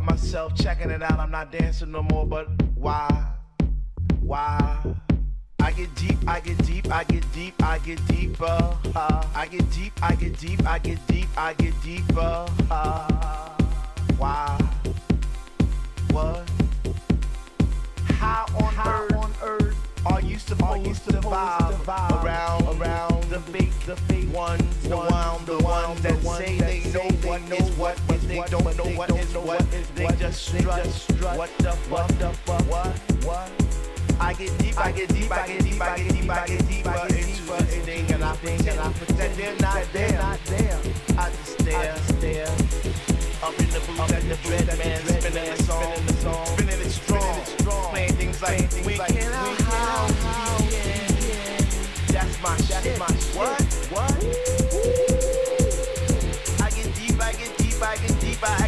by myself, checking it out. I'm not dancing no more, but what. They just strut. What the fuck? What the fuck? What? What? I get deep, I get deep, I get deep, I get deep, I get deeper into this thing, and I think and I pretend they're not there. I just stare, stare. Up in the booth at the dread man, spinning the song, spinning it strong, playing things like we can how, how, yeah, That's my, that's my what, what?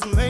just a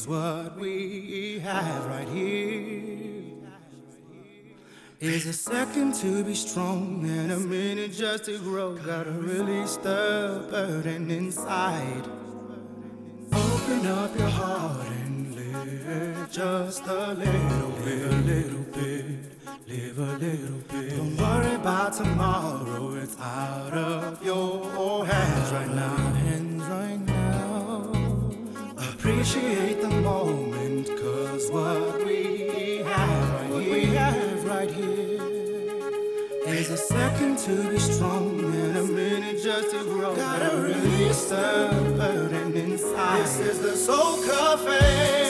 cause what we have right here is a second to be strong and a minute just to grow. Gotta release the burden inside. Open up your heart and live just a little bit, a little bit, live a little bit. Don't worry about tomorrow, it's out of your hands right now, hands right now. Appreciate the moment, cause what we have right here, we have right here is a second to be strong and a minute just to grow. Gotta release the burden inside. This is the Soul Cafe.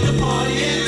the party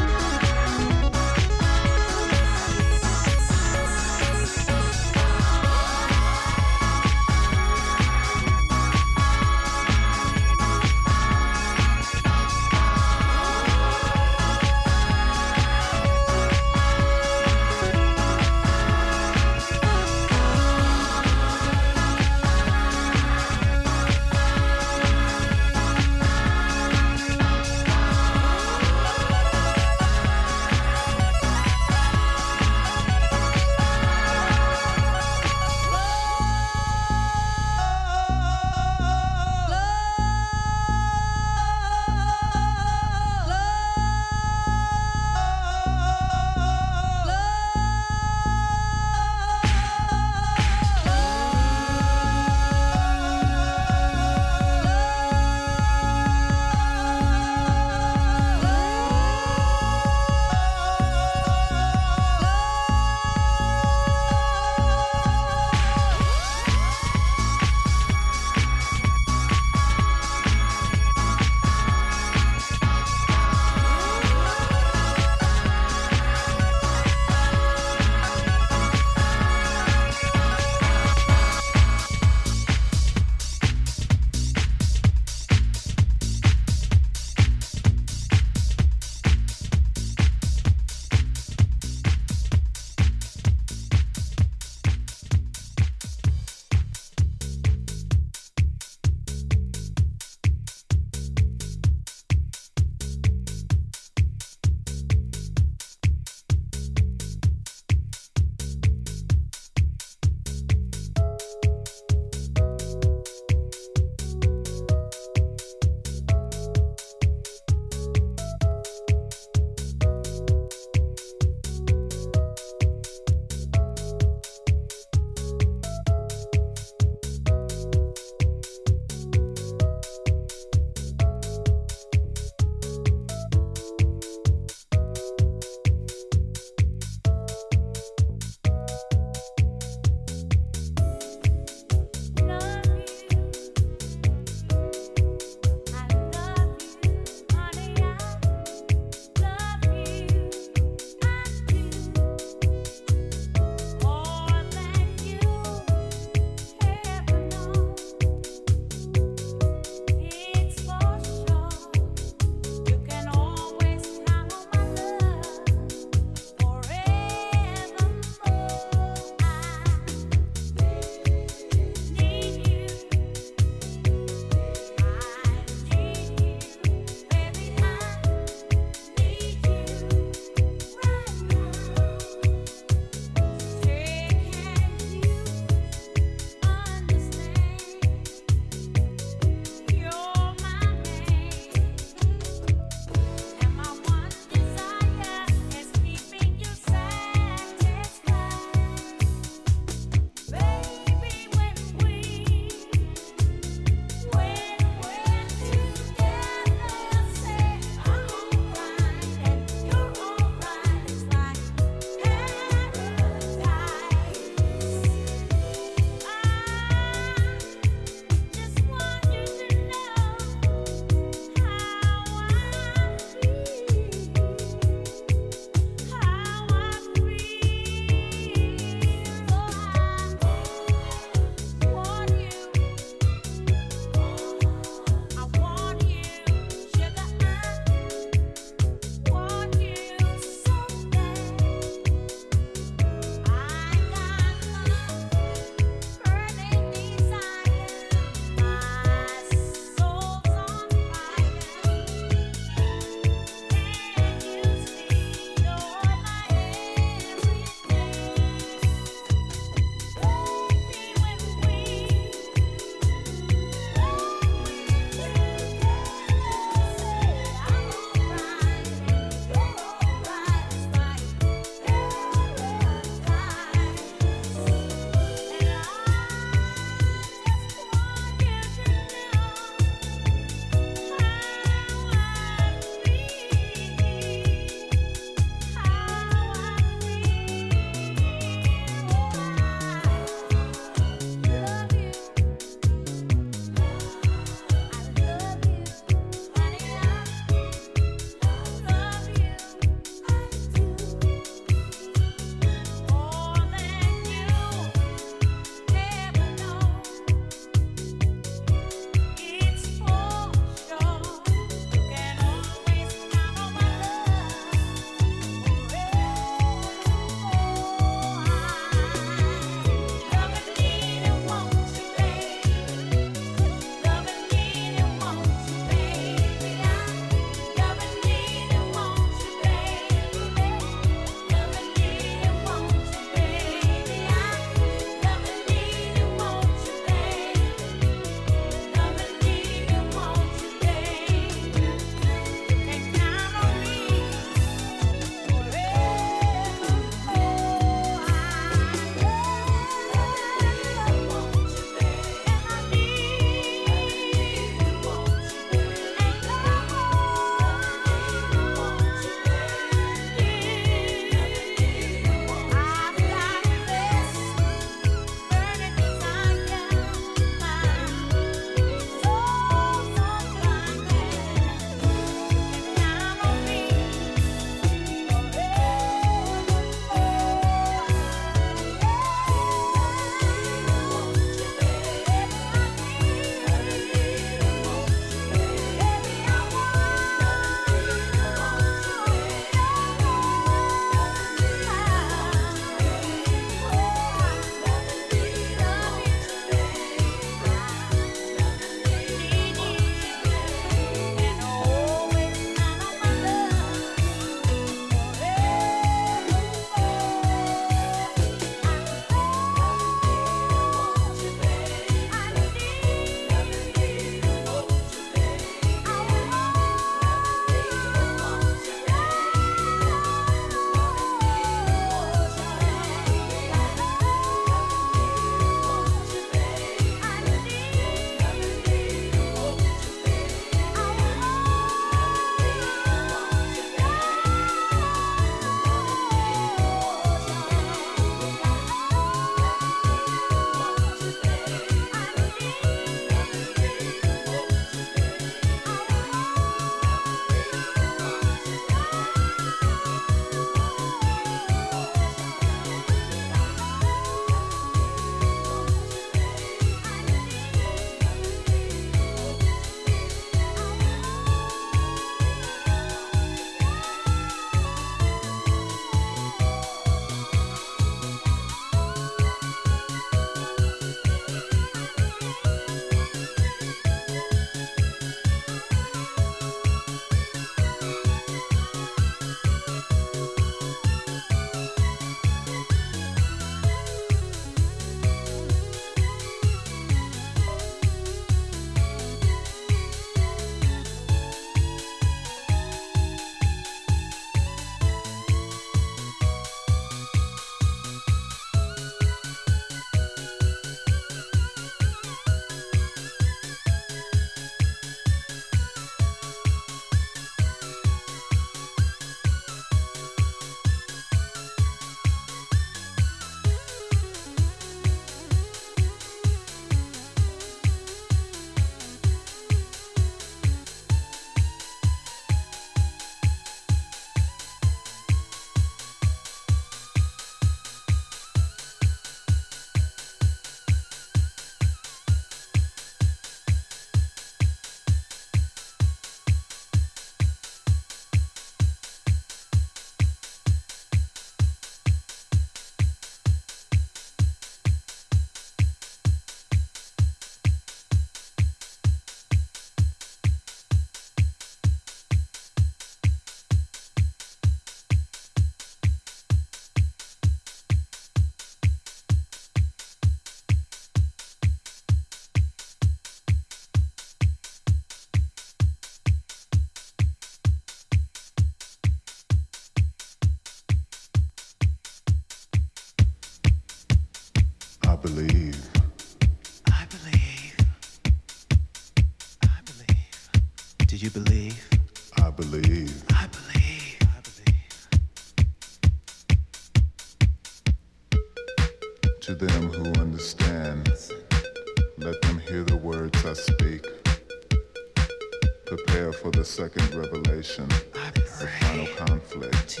second revelation, the final conflict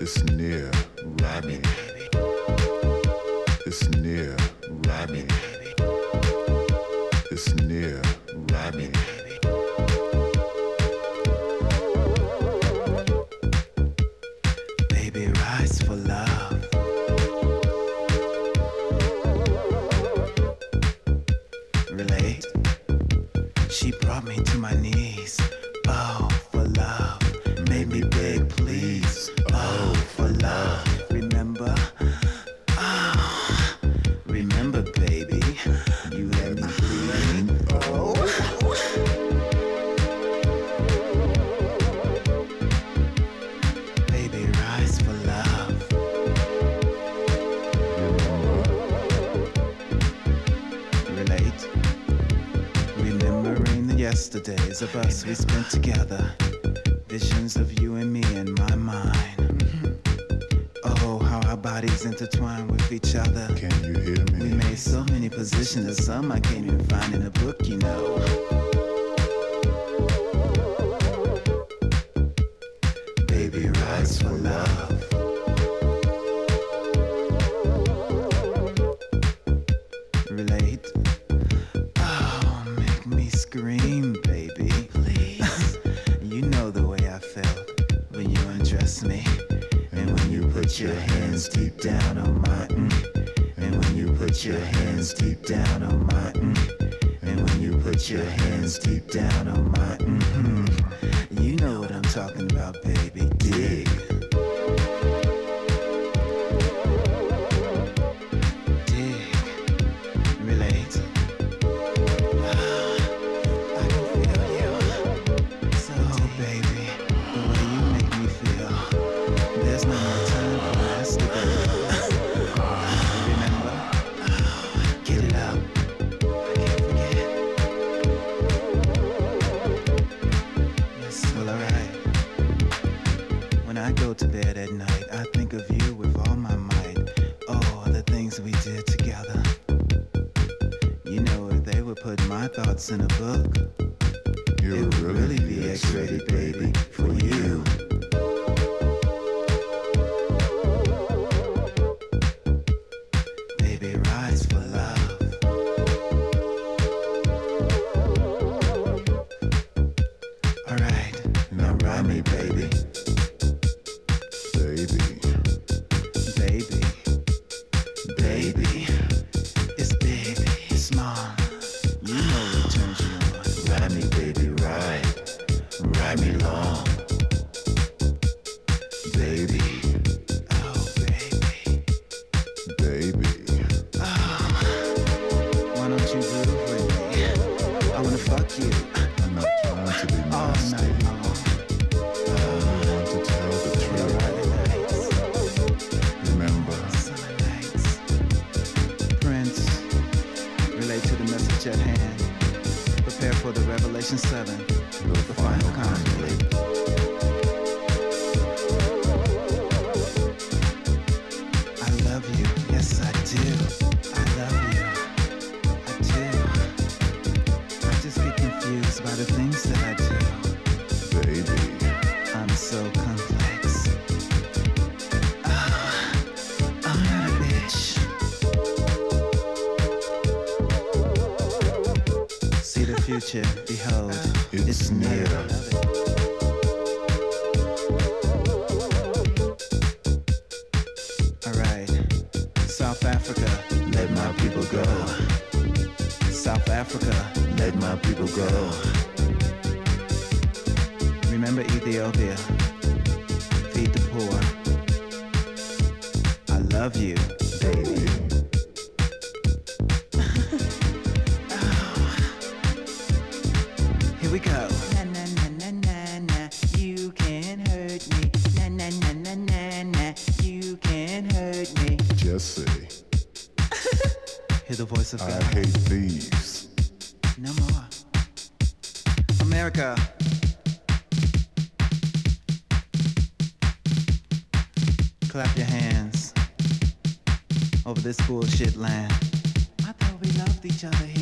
is near, Rodney. Of us we spent together. behold, it's, near. All right, South Africa, let my people go. South Africa, let my people go. this bullshit land. I thought we loved each other here.